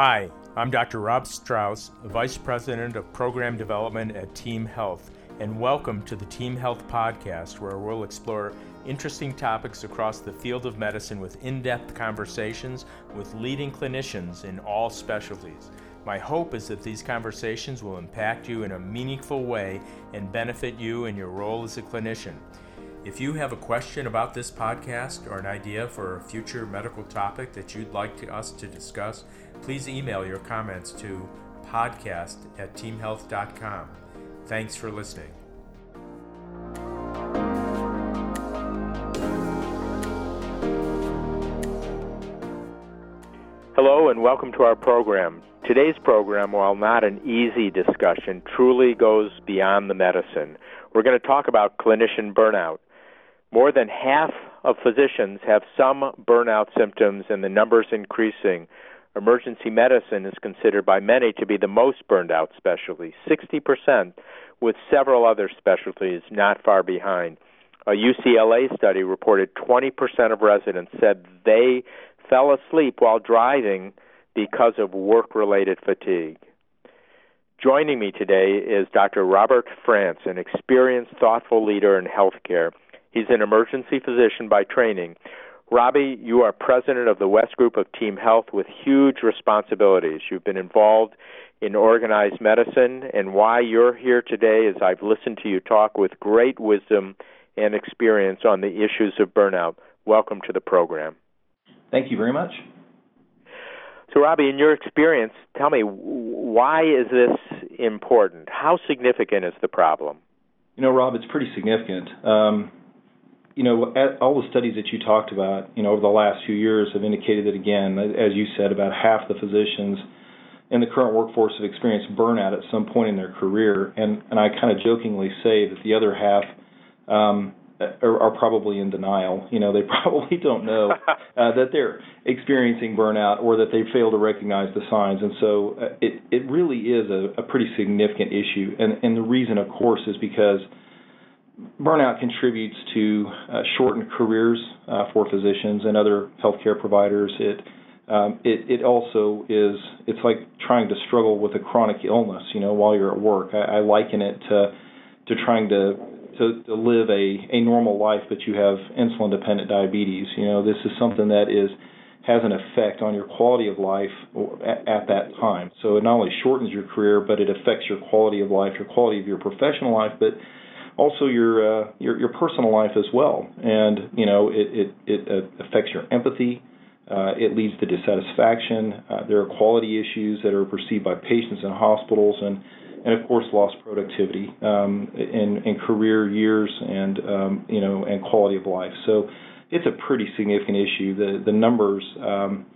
Hi, I'm Dr. Rob Strauss, Vice President of Program Development at Team Health, and welcome to the Team Health Podcast, where we'll explore interesting topics across the field of medicine with in depth conversations with leading clinicians in all specialties. My hope is that these conversations will impact you in a meaningful way and benefit you in your role as a clinician. If you have a question about this podcast or an idea for a future medical topic that you'd like to, us to discuss, please email your comments to podcast at teamhealth.com. Thanks for listening. Hello and welcome to our program. Today's program, while not an easy discussion, truly goes beyond the medicine. We're going to talk about clinician burnout. More than half of physicians have some burnout symptoms, and the numbers increasing. Emergency medicine is considered by many to be the most burned out specialty, 60%, with several other specialties not far behind. A UCLA study reported 20% of residents said they fell asleep while driving because of work related fatigue. Joining me today is Dr. Robert Frantz, an experienced, thoughtful leader in healthcare. He's an emergency physician by training. Robbie, you are president of the West Group of Team Health with huge responsibilities. You've been involved in organized medicine, and why you're here today is I've listened to you talk with great wisdom and experience on the issues of burnout. Welcome to the program. Thank you very much. So, Robbie, in your experience, tell me why is this important? How significant is the problem? You know, Rob, it's pretty significant. Um, you know, all the studies that you talked about, you know, over the last few years have indicated that again, as you said, about half the physicians in the current workforce have experienced burnout at some point in their career, and and I kind of jokingly say that the other half um, are, are probably in denial. You know, they probably don't know uh, that they're experiencing burnout or that they fail to recognize the signs. And so uh, it it really is a, a pretty significant issue. And and the reason, of course, is because burnout contributes to uh, shortened careers uh, for physicians and other healthcare providers. It um, it, it also is it's like trying to struggle with a chronic illness, you know, while you're at work. I, I liken it to to trying to to, to live a, a normal life, but you have insulin dependent diabetes. You know, this is something that is has an effect on your quality of life at, at that time. So it not only shortens your career, but it affects your quality of life, your quality of your professional life, but also your uh, your, your personal life as well. And you know, it it, it uh, affects your empathy. Uh, it leads to dissatisfaction. Uh, there are quality issues that are perceived by patients in hospitals, and and of course lost productivity um, in, in career years and um, you know and quality of life. So it's a pretty significant issue. The the numbers um,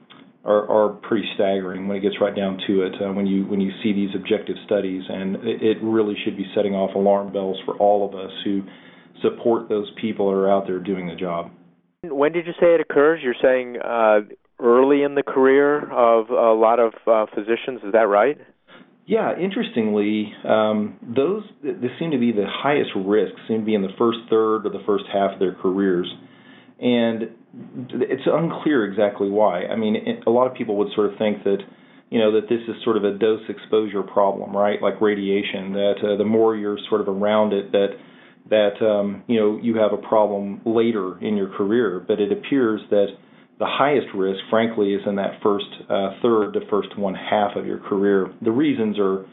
are, are pretty staggering when it gets right down to it. Uh, when you when you see these objective studies, and it, it really should be setting off alarm bells for all of us who support those people who are out there doing the job. When did you say it occurs? You're saying uh, early in the career of a lot of uh, physicians. Is that right? Yeah, interestingly, um, those that seem to be the highest risk seem to be in the first third or the first half of their careers, and it's unclear exactly why. I mean, it, a lot of people would sort of think that you know that this is sort of a dose exposure problem, right? Like radiation, that uh, the more you're sort of around it, that that um, you know you have a problem later in your career. But it appears that the highest risk, frankly, is in that first uh, third to first one half of your career. The reasons are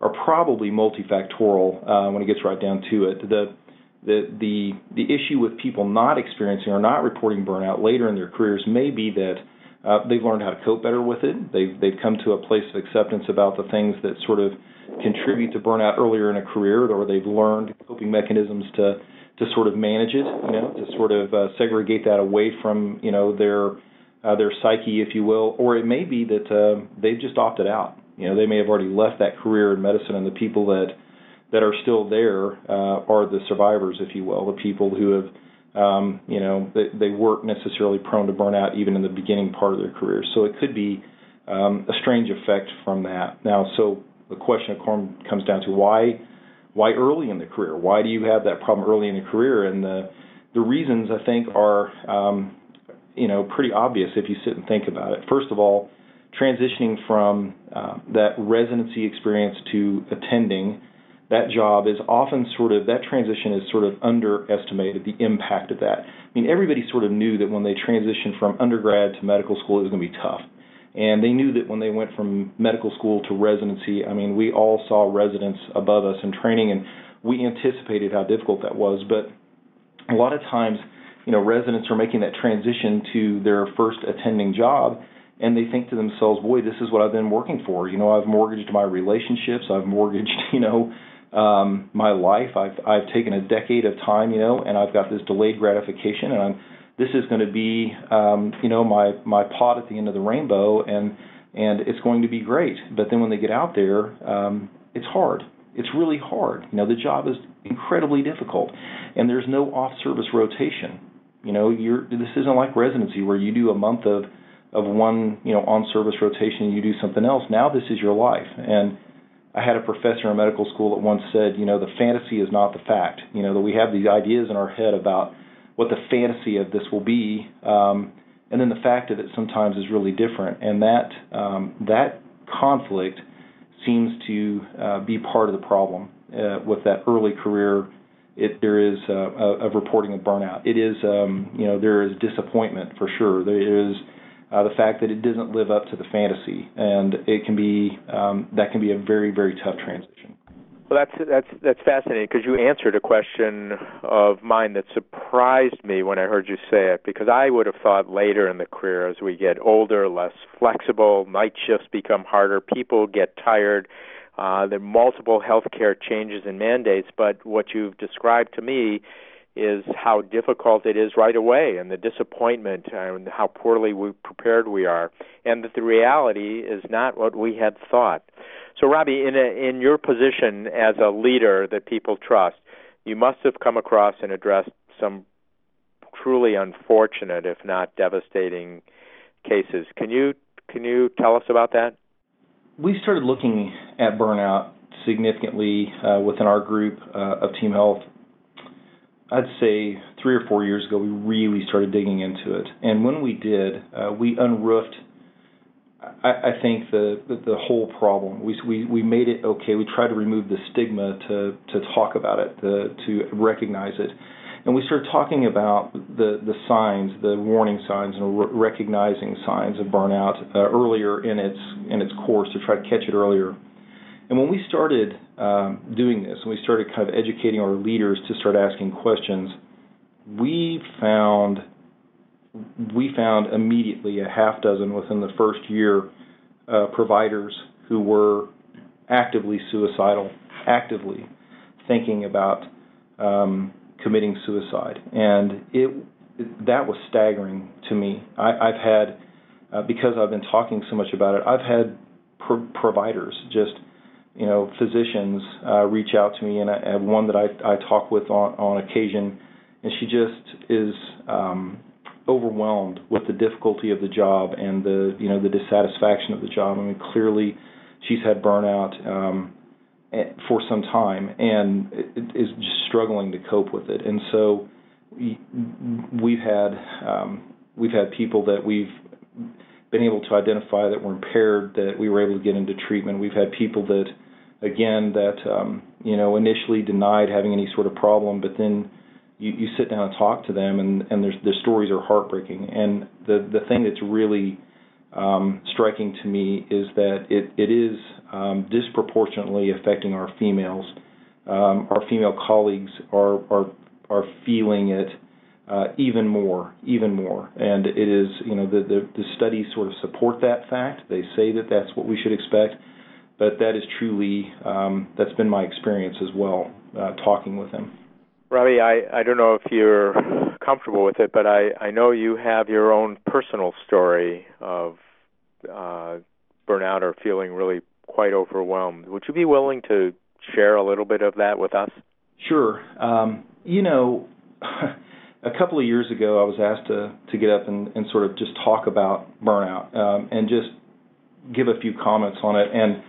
are probably multifactorial uh, when it gets right down to it. The the the the issue with people not experiencing or not reporting burnout later in their careers may be that uh, they've learned how to cope better with it. They've they've come to a place of acceptance about the things that sort of contribute to burnout earlier in a career, or they've learned coping mechanisms to to sort of manage it, you know, to sort of uh, segregate that away from, you know, their uh, their psyche, if you will, or it may be that uh, they've just opted out. You know, they may have already left that career in medicine, and the people that that are still there uh, are the survivors, if you will, the people who have, um, you know, they, they weren't necessarily prone to burnout even in the beginning part of their career. So it could be um, a strange effect from that. Now, so the question of course comes down to why why early in the career? Why do you have that problem early in the career? And the the reasons I think are um, you know pretty obvious if you sit and think about it. First of all, transitioning from uh, that residency experience to attending that job is often sort of that transition is sort of underestimated the impact of that. I mean, everybody sort of knew that when they transitioned from undergrad to medical school, it was going to be tough. And they knew that when they went from medical school to residency, I mean, we all saw residents above us in training, and we anticipated how difficult that was. But a lot of times, you know, residents are making that transition to their first attending job, and they think to themselves, "Boy, this is what I've been working for. You know, I've mortgaged my relationships, I've mortgaged, you know, um, my life. I've I've taken a decade of time, you know, and I've got this delayed gratification, and I'm this is going to be um, you know my my pot at the end of the rainbow, and and it's going to be great. But then when they get out there, um, it's hard. It's really hard. You know, the job is incredibly difficult, and there's no off-service rotation. You know, you're this isn't like residency where you do a month of of one you know on-service rotation and you do something else. Now this is your life, and I had a professor in medical school that once said, you know, the fantasy is not the fact. You know, that we have these ideas in our head about what the fantasy of this will be, um, and then the fact of it sometimes is really different. And that um, that conflict seems to uh, be part of the problem uh, with that early career. It, there is uh, of reporting of burnout. It is, um, you know, there is disappointment for sure. There is uh, the fact that it doesn't live up to the fantasy, and it can be um, that can be a very very tough transition. Well, that's that's that's fascinating because you answered a question of mine that surprised me when I heard you say it. Because I would have thought later in the career, as we get older, less flexible, night shifts become harder, people get tired. Uh, there are multiple healthcare changes and mandates, but what you've described to me is how difficult it is right away and the disappointment and how poorly we prepared we are and that the reality is not what we had thought. So Robbie, in a, in your position as a leader that people trust, you must have come across and addressed some truly unfortunate if not devastating cases. Can you can you tell us about that? We started looking at burnout significantly uh, within our group uh, of Team Health I'd say three or four years ago, we really started digging into it. And when we did, uh, we unroofed, I, I think, the, the, the whole problem. We, we, we made it okay. We tried to remove the stigma to, to talk about it, to, to recognize it. And we started talking about the, the signs, the warning signs, and re- recognizing signs of burnout uh, earlier in its, in its course to try to catch it earlier. And when we started um, doing this, and we started kind of educating our leaders to start asking questions, we found we found immediately a half dozen within the first year uh, providers who were actively suicidal, actively thinking about um, committing suicide, and it, it, that was staggering to me. I, have had uh, because I've been talking so much about it, I've had pro- providers just you know, physicians uh, reach out to me, and I have one that I, I talk with on, on occasion, and she just is um, overwhelmed with the difficulty of the job and the you know the dissatisfaction of the job. I mean, clearly, she's had burnout um, for some time and is just struggling to cope with it. And so, we've had um, we've had people that we've been able to identify that we were impaired that we were able to get into treatment. We've had people that, again, that um, you know initially denied having any sort of problem, but then you, you sit down and talk to them, and and their their stories are heartbreaking. And the the thing that's really um, striking to me is that it it is um, disproportionately affecting our females. Um, our female colleagues are are are feeling it uh, even more, even more. And it is, you know, the, the, the studies sort of support that fact. They say that that's what we should expect, but that is truly um, that's been my experience as well, uh, talking with them. Robbie, I, I don't know if you're comfortable with it, but I, I know you have your own personal story of uh, burnout or feeling really quite overwhelmed. Would you be willing to share a little bit of that with us? Sure. Um, you know, a couple of years ago, I was asked to to get up and, and sort of just talk about burnout um, and just give a few comments on it. And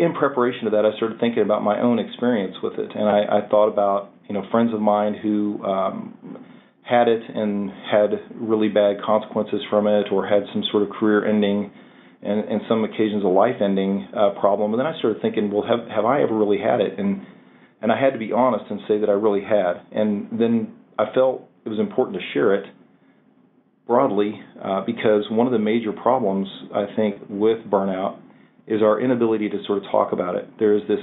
in preparation to that, I started thinking about my own experience with it, and I, I thought about you know friends of mine who um, had it and had really bad consequences from it, or had some sort of career-ending and, and some occasions a life-ending uh, problem. And then I started thinking, well, have have I ever really had it? And and I had to be honest and say that I really had. And then I felt it was important to share it broadly uh, because one of the major problems I think with burnout is our inability to sort of talk about it. There is this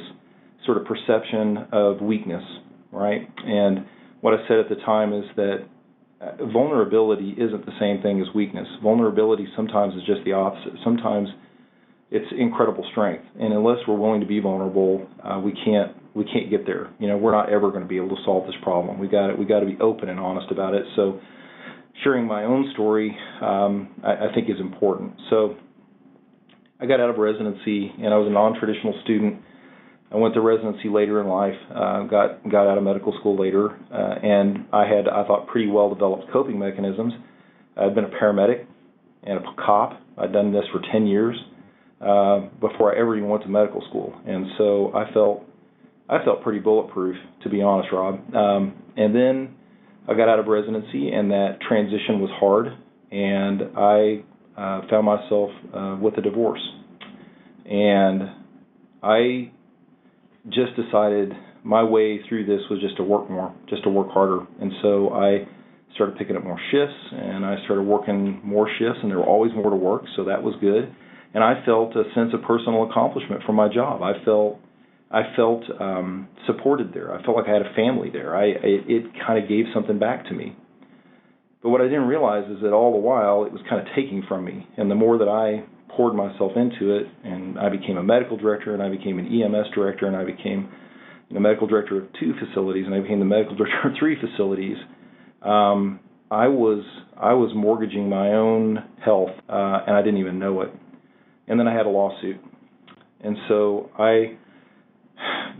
sort of perception of weakness, right? And what I said at the time is that uh, vulnerability isn't the same thing as weakness. Vulnerability sometimes is just the opposite. Sometimes it's incredible strength, and unless we're willing to be vulnerable, uh, we can't we can't get there. You know, we're not ever going to be able to solve this problem. We got. We got to be open and honest about it. So, sharing my own story, um, I, I think, is important. So, I got out of residency, and I was a non-traditional student. I went to residency later in life. Uh, got got out of medical school later, uh, and I had, I thought, pretty well developed coping mechanisms. I'd been a paramedic and a cop. I'd done this for 10 years uh, before I ever even went to medical school, and so I felt I felt pretty bulletproof, to be honest, Rob. Um, and then I got out of residency, and that transition was hard, and I uh, found myself uh, with a divorce. And I just decided my way through this was just to work more, just to work harder. And so I started picking up more shifts, and I started working more shifts, and there were always more to work, so that was good. And I felt a sense of personal accomplishment from my job. I felt I felt um, supported there. I felt like I had a family there. I, I it kind of gave something back to me. But what I didn't realize is that all the while it was kind of taking from me. And the more that I poured myself into it, and I became a medical director, and I became an EMS director, and I became the medical director of two facilities, and I became the medical director of three facilities. Um, I was I was mortgaging my own health, uh, and I didn't even know it. And then I had a lawsuit, and so I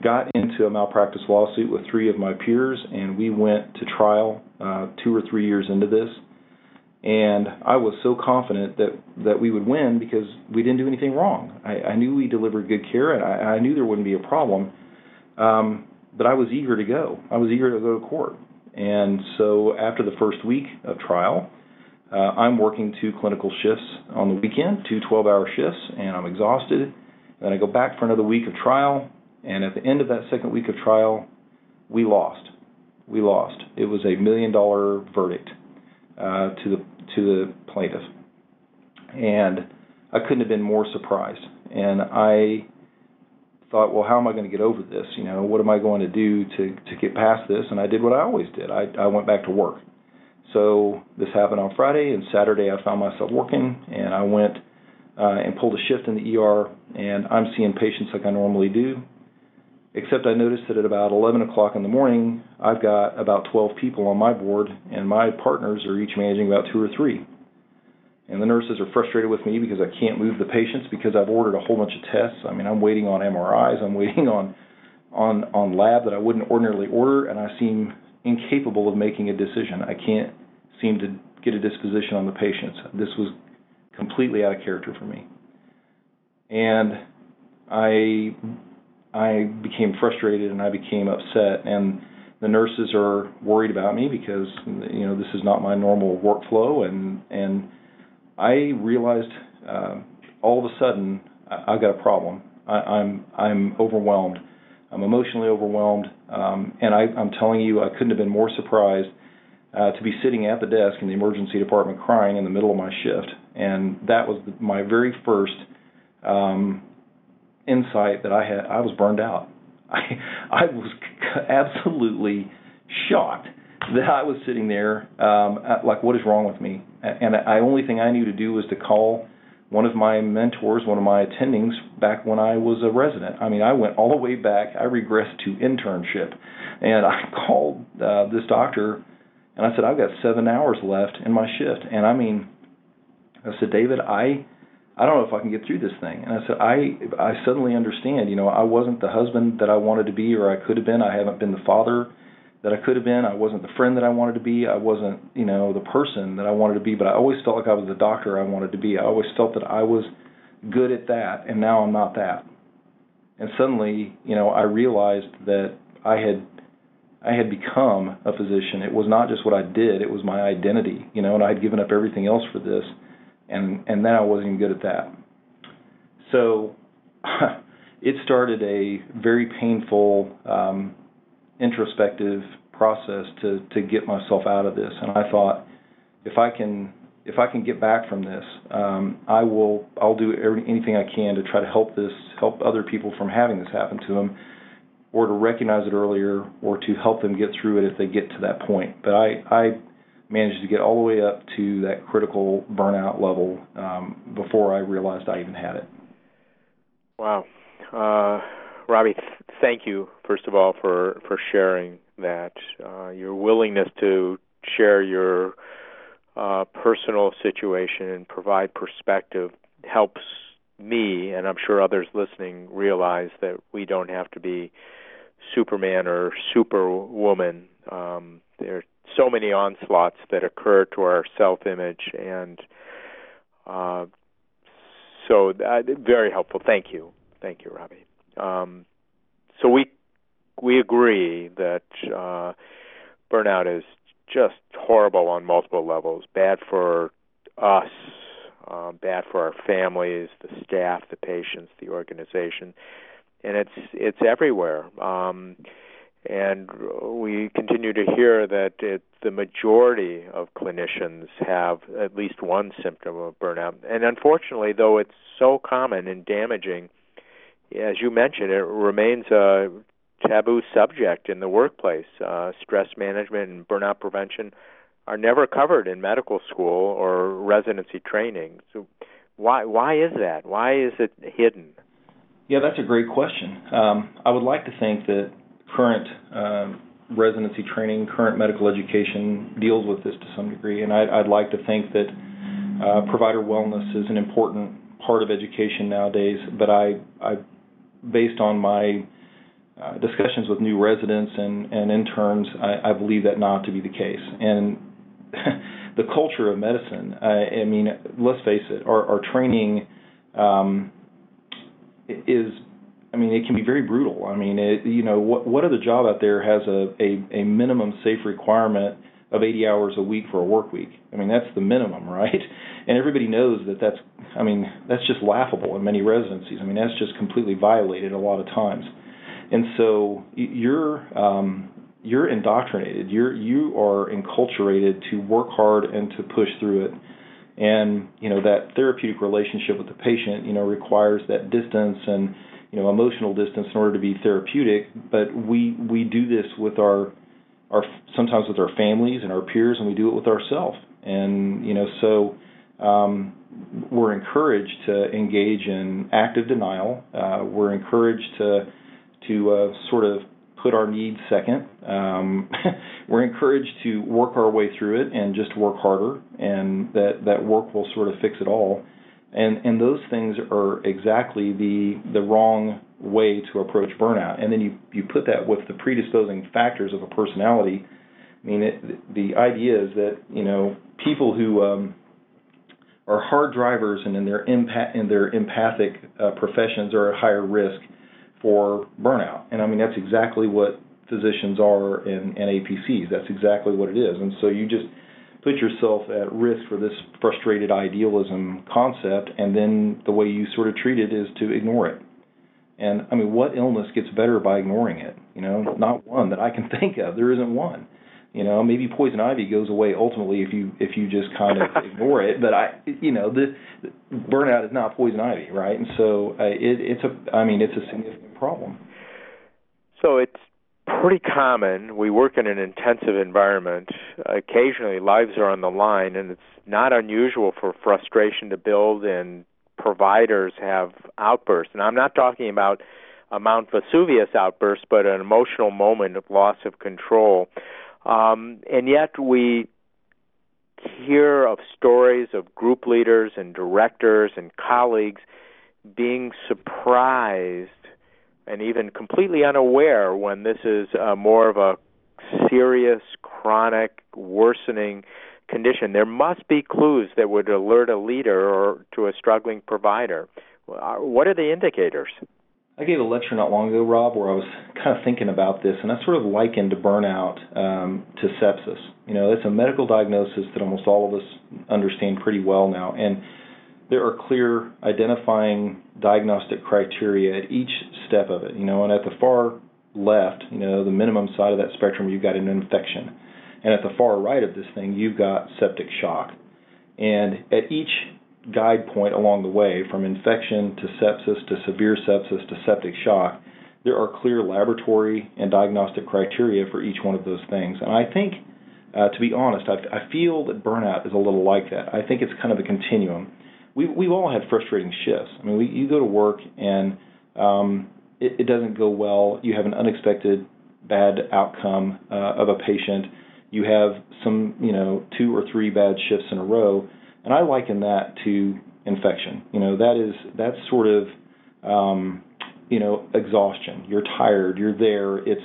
got into a malpractice lawsuit with three of my peers, and we went to trial uh, two or three years into this. And I was so confident that that we would win because we didn't do anything wrong. I, I knew we delivered good care, and I, I knew there wouldn't be a problem. Um, but I was eager to go. I was eager to go to court. And so after the first week of trial, uh, I'm working two clinical shifts on the weekend, two 12-hour shifts, and I'm exhausted. Then I go back for another week of trial, and at the end of that second week of trial, we lost. We lost. It was a million dollar verdict uh, to the to the plaintiff, and I couldn't have been more surprised. And I thought, well, how am I going to get over this? You know, what am I going to do to to get past this? And I did what I always did. I I went back to work. So this happened on Friday, and Saturday I found myself working, and I went uh, and pulled a shift in the ER, and I'm seeing patients like I normally do except I noticed that at about 11 o'clock in the morning, I've got about 12 people on my board, and my partners are each managing about two or three. And the nurses are frustrated with me because I can't move the patients because I've ordered a whole bunch of tests. I mean, I'm waiting on MRIs, I'm waiting on on on lab that I wouldn't ordinarily order, and I seem incapable of making a decision. I can't seem to get a disposition on the patients. This was completely out of character for me. And I I became frustrated and I became upset and the nurses are worried about me because you know this is not my normal workflow and and I realized uh, all of a sudden I, have got a problem. I, I'm I'm overwhelmed. I'm emotionally overwhelmed, um, and I, I'm telling you, I couldn't have been more surprised uh, to be sitting at the desk in the emergency department crying in the middle of my shift, and that was my very first um, insight that I had. I was burned out. I I was absolutely shocked that I was sitting there um, like, what is wrong with me? And the only thing I knew to do was to call one of my mentors, one of my attendings back when I was a resident. I mean, I went all the way back. I regressed to internship, and I called uh, this doctor, and I said, I've got seven hours left in my shift, and I mean, I said, David, I I don't know if I can get through this thing. And I said, I I suddenly understand. You know, I wasn't the husband that I wanted to be, or I could have been. I haven't been the father that I could have been. I wasn't the friend that I wanted to be. I wasn't, you know, the person that I wanted to be. But I always felt like I was the doctor I wanted to be. I always felt that I was good at that, and now I'm not that. And suddenly, you know, I realized that I had I had become a physician. It was not just what I did; it was my identity. You know, and I had given up everything else for this and and then I wasn't even good at that. So it started a very painful um, introspective process to to get myself out of this. And I thought, if I can if I can get back from this, um, I will I'll do every, anything I can to try to help this help other people from having this happen to them, or to recognize it earlier, or to help them get through it if they get to that point. But I I managed to get all the way up to that critical burnout level um, before I realized I even had it. Wow. Uh, Robbie, th- thank you first of all for for sharing that. Uh, your willingness to share your uh, personal situation and provide perspective helps me, and I'm sure others listening realize that we don't have to be Superman or Superwoman. Um, there so many onslaughts that occur to our self-image, and uh, so uh, very helpful. Thank you, thank you, Robbie. Um, so we we agree that uh, burnout is just horrible on multiple levels. Bad for us, uh, bad for our families, the staff, the patients, the organization, and it's it's everywhere. Um, and we continue to hear that it, the majority of clinicians have at least one symptom of burnout. And unfortunately, though it's so common and damaging, as you mentioned, it remains a taboo subject in the workplace. Uh, stress management and burnout prevention are never covered in medical school or residency training. So, why why is that? Why is it hidden? Yeah, that's a great question. Um, I would like to think that current uh, residency training, current medical education deals with this to some degree, and I'd, I'd like to think that uh, provider wellness is an important part of education nowadays. But I, I based on my uh, discussions with new residents and, and interns, I, I, believe that not to be the case. And the culture of medicine, I, I mean, let's face it, our, our training um, is, I mean, it can be very brutal. I mean, it, you know, what, what other job out there has a, a, a minimum safe requirement of 80 hours a week for a work week? I mean, that's the minimum, right? And everybody knows that that's, I mean, that's just laughable in many residencies. I mean, that's just completely violated a lot of times and so you're um, you're indoctrinated. You're you are enculturated to work hard and to push through it. And you know that therapeutic relationship with the patient, you know, requires that distance and you know emotional distance in order to be therapeutic. But we we do this with our our sometimes with our families and our peers, and we do it with ourselves. And you know so. Um, we're encouraged to engage in active denial. Uh, we're encouraged to to uh, sort of put our needs second. Um, we're encouraged to work our way through it and just work harder, and that that work will sort of fix it all. And and those things are exactly the the wrong way to approach burnout. And then you you put that with the predisposing factors of a personality. I mean, it, the idea is that you know people who um, are hard drivers and in their impact in their empathic uh, professions are at higher risk for burnout. And I mean, that's exactly what physicians are in, in APCs. That's exactly what it is. And so you just put yourself at risk for this frustrated idealism concept, and then the way you sort of treat it is to ignore it. And I mean, what illness gets better by ignoring it? You know, not one that I can think of. There isn't one. You know, maybe poison ivy goes away ultimately if you if you just kind of ignore it. But I, you know, the, the burnout is not poison ivy, right? And so uh, it, it's a, I mean, it's a significant problem. So it's pretty common. We work in an intensive environment. Occasionally, lives are on the line, and it's not unusual for frustration to build and providers have outbursts. And I'm not talking about a Mount Vesuvius outburst, but an emotional moment of loss of control. Um, and yet we hear of stories of group leaders and directors and colleagues being surprised and even completely unaware when this is uh, more of a serious, chronic, worsening condition. There must be clues that would alert a leader or to a struggling provider. Uh, what are the indicators? I gave a lecture not long ago, Rob, where I was kind of thinking about this, and I sort of likened burnout um, to sepsis. You know, it's a medical diagnosis that almost all of us understand pretty well now. And there are clear identifying diagnostic criteria at each step of it. You know, and at the far left, you know, the minimum side of that spectrum, you've got an infection. And at the far right of this thing, you've got septic shock. And at each guide point along the way, from infection to sepsis to severe sepsis to septic shock, there are clear laboratory and diagnostic criteria for each one of those things. And I think, uh, to be honest, I, I feel that burnout is a little like that. I think it's kind of a continuum. We, we've all had frustrating shifts. I mean, we, you go to work and um, it, it doesn't go well. You have an unexpected bad outcome uh, of a patient. You have some, you know, two or three bad shifts in a row, and I liken that to infection. You know, that is that's sort of, um, you know, exhaustion. You're tired. You're there. It's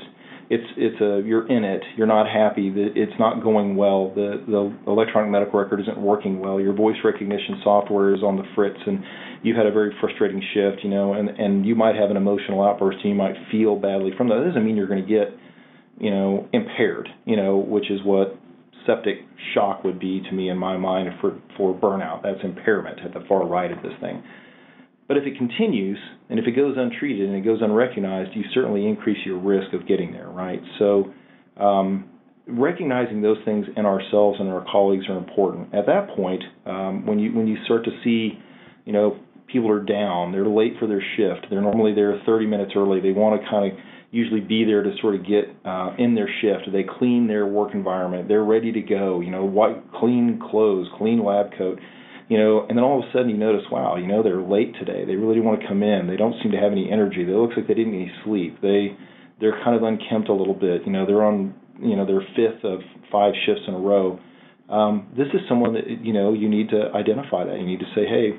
it's it's a you're in it. You're not happy. That it's not going well. The the electronic medical record isn't working well. Your voice recognition software is on the fritz, and you've had a very frustrating shift. You know, and and you might have an emotional outburst. and You might feel badly from that. That doesn't mean you're going to get, you know, impaired. You know, which is what septic shock would be to me in my mind for for burnout. That's impairment at the far right of this thing. But if it continues and if it goes untreated and it goes unrecognized, you certainly increase your risk of getting there, right? So, um, recognizing those things in ourselves and our colleagues are important. At that point, um, when you when you start to see, you know, people are down, they're late for their shift, they're normally there 30 minutes early, they want to kind of usually be there to sort of get uh, in their shift. They clean their work environment, they're ready to go. You know, white, clean clothes, clean lab coat you know, and then all of a sudden you notice, wow, you know, they're late today. They really didn't want to come in. They don't seem to have any energy. They looks like they didn't get any sleep. They they're kind of unkempt a little bit. You know, they're on you know their fifth of five shifts in a row. Um, this is someone that you know you need to identify that. You need to say, hey,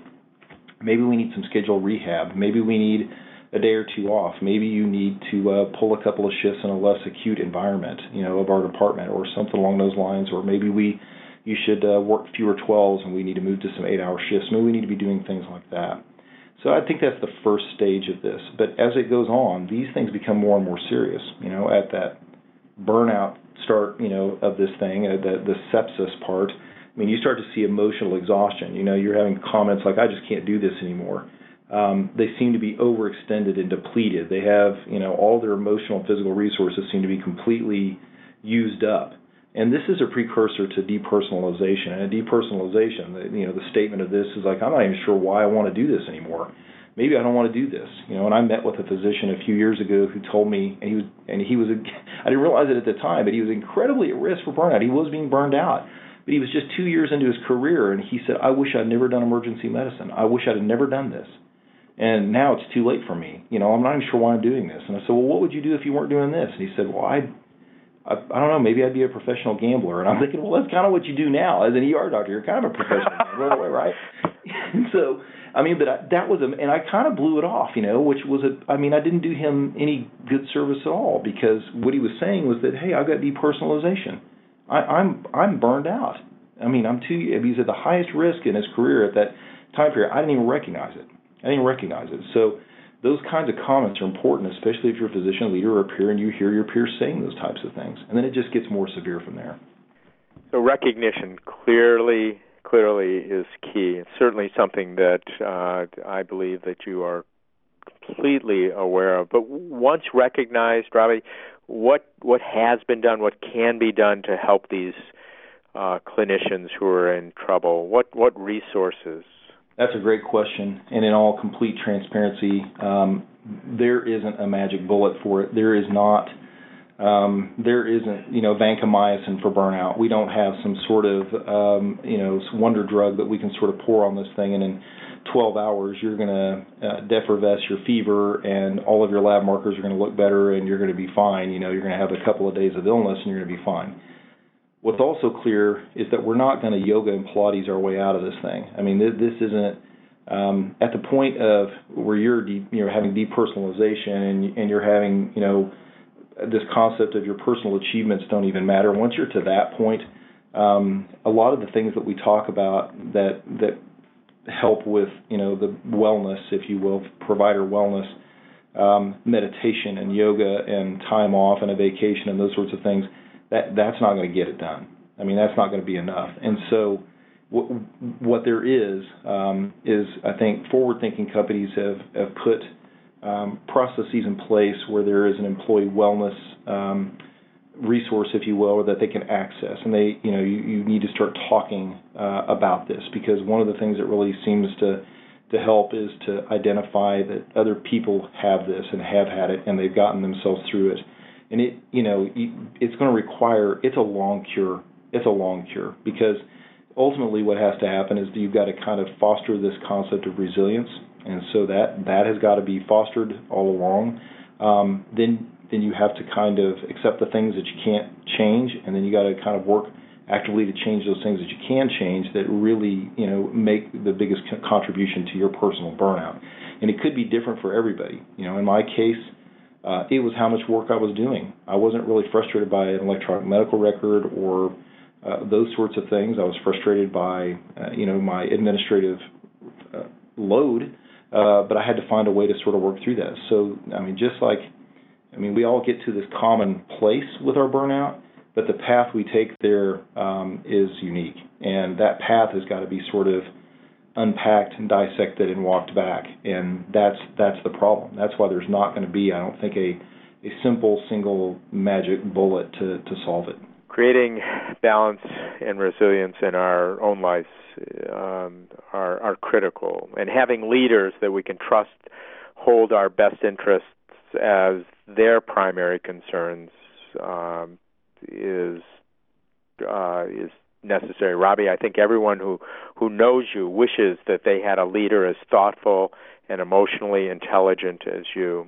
maybe we need some scheduled rehab. Maybe we need a day or two off. Maybe you need to uh, pull a couple of shifts in a less acute environment, you know, of our department or something along those lines. Or maybe we you should uh, work fewer 12s and we need to move to some eight hour shifts. Maybe we need to be doing things like that. So I think that's the first stage of this. But as it goes on, these things become more and more serious. You know, at that burnout start, you know, of this thing, uh, the the sepsis part. I mean, you start to see emotional exhaustion. You know, you're having comments like, "I just can't do this anymore." Um, they seem to be overextended and depleted. They have, you know, all their emotional and physical resources seem to be completely used up. And this is a precursor to depersonalization. And depersonalization, you know, the statement of this is like, I'm not even sure why I want to do this anymore. Maybe I don't want to do this. You know, and I met with a physician a few years ago who told me, and he was, and he was, I didn't realize it at the time, but he was incredibly at risk for burnout. He was being burned out, but he was just two years into his career, and he said, I wish I'd never done emergency medicine. I wish I'd never done this. And now it's too late for me. You know, I'm not even sure why I'm doing this. And I said, Well, what would you do if you weren't doing this? And he said, Well, I I, I don't know, maybe I'd be a professional gambler. And I'm thinking, well, that's kind of what you do now as an ER doctor. You're kind of a professional gambler, right? and so, I mean, but I, that was a, and I kind of blew it off, you know, which was a, I mean, I didn't do him any good service at all because what he was saying was that, hey, I've got depersonalization. I, I'm I'm burned out. I mean, I'm too. He's at the highest risk in his career at that time period. I didn't even recognize it. I didn't recognize it. So those kinds of comments are important, especially if you're a physician, leader, or a peer, and you hear your peers saying those types of things. And then it just gets more severe from there. So recognition clearly, clearly is key. It's certainly something that uh, I believe that you are completely aware of. But once recognized, Robbie, what what has been done, what can be done to help these uh, clinicians who are in trouble? What what resources that's a great question. And in all complete transparency, um, there isn't a magic bullet for it. There is not. Um, there isn't, you know, vancomycin for burnout. We don't have some sort of, um, you know, wonder drug that we can sort of pour on this thing, and in 12 hours you're going to uh, defervesce your fever, and all of your lab markers are going to look better, and you're going to be fine. You know, you're going to have a couple of days of illness, and you're going to be fine. What's also clear is that we're not going to yoga and Pilates our way out of this thing. I mean, this, this isn't um, at the point of where you're de- you're having depersonalization and and you're having you know this concept of your personal achievements don't even matter. Once you're to that point, um, a lot of the things that we talk about that that help with you know the wellness, if you will, provider wellness, um, meditation and yoga and time off and a vacation and those sorts of things that that's not going to get it done. I mean, that's not going to be enough. And so, what, what there is um, is I think forward-thinking companies have have put um, processes in place where there is an employee wellness um, resource, if you will, that they can access, and they you know you, you need to start talking uh, about this because one of the things that really seems to to help is to identify that other people have this and have had it and they've gotten themselves through it. And it, you know, it's going to require, it's a long cure. It's a long cure because ultimately what has to happen is you've got to kind of foster this concept of resilience. And so that, that has got to be fostered all along. Um, then, then you have to kind of accept the things that you can't change and then you got to kind of work actively to change those things that you can change that really you know make the biggest contribution to your personal burnout and it could be different for everybody you know in my case uh, it was how much work I was doing. I wasn't really frustrated by an electronic medical record or uh, those sorts of things. I was frustrated by uh, you know my administrative uh, load uh, but I had to find a way to sort of work through that. So I mean just like I mean we all get to this common place with our burnout but the path we take there um, is unique, and that path has got to be sort of unpacked and dissected and walked back, and that's that's the problem. That's why there's not going to be, I don't think, a a simple single magic bullet to to solve it. Creating balance and resilience in our own lives um, are are critical, and having leaders that we can trust hold our best interests as their primary concerns um, is uh, is necessary. Robbie, I think everyone who who knows you wishes that they had a leader as thoughtful and emotionally intelligent as you.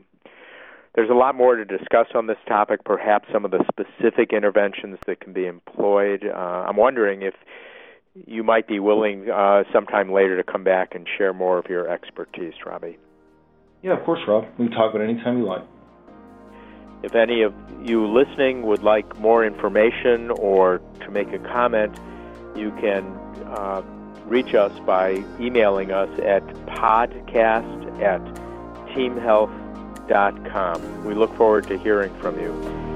There's a lot more to discuss on this topic, perhaps some of the specific interventions that can be employed. Uh, I'm wondering if you might be willing uh, sometime later to come back and share more of your expertise, Robbie. Yeah, of course, Rob. We can talk about it anytime you like. If any of you listening would like more information or to make a comment, you can uh, reach us by emailing us at podcast at teamhealth.com. We look forward to hearing from you.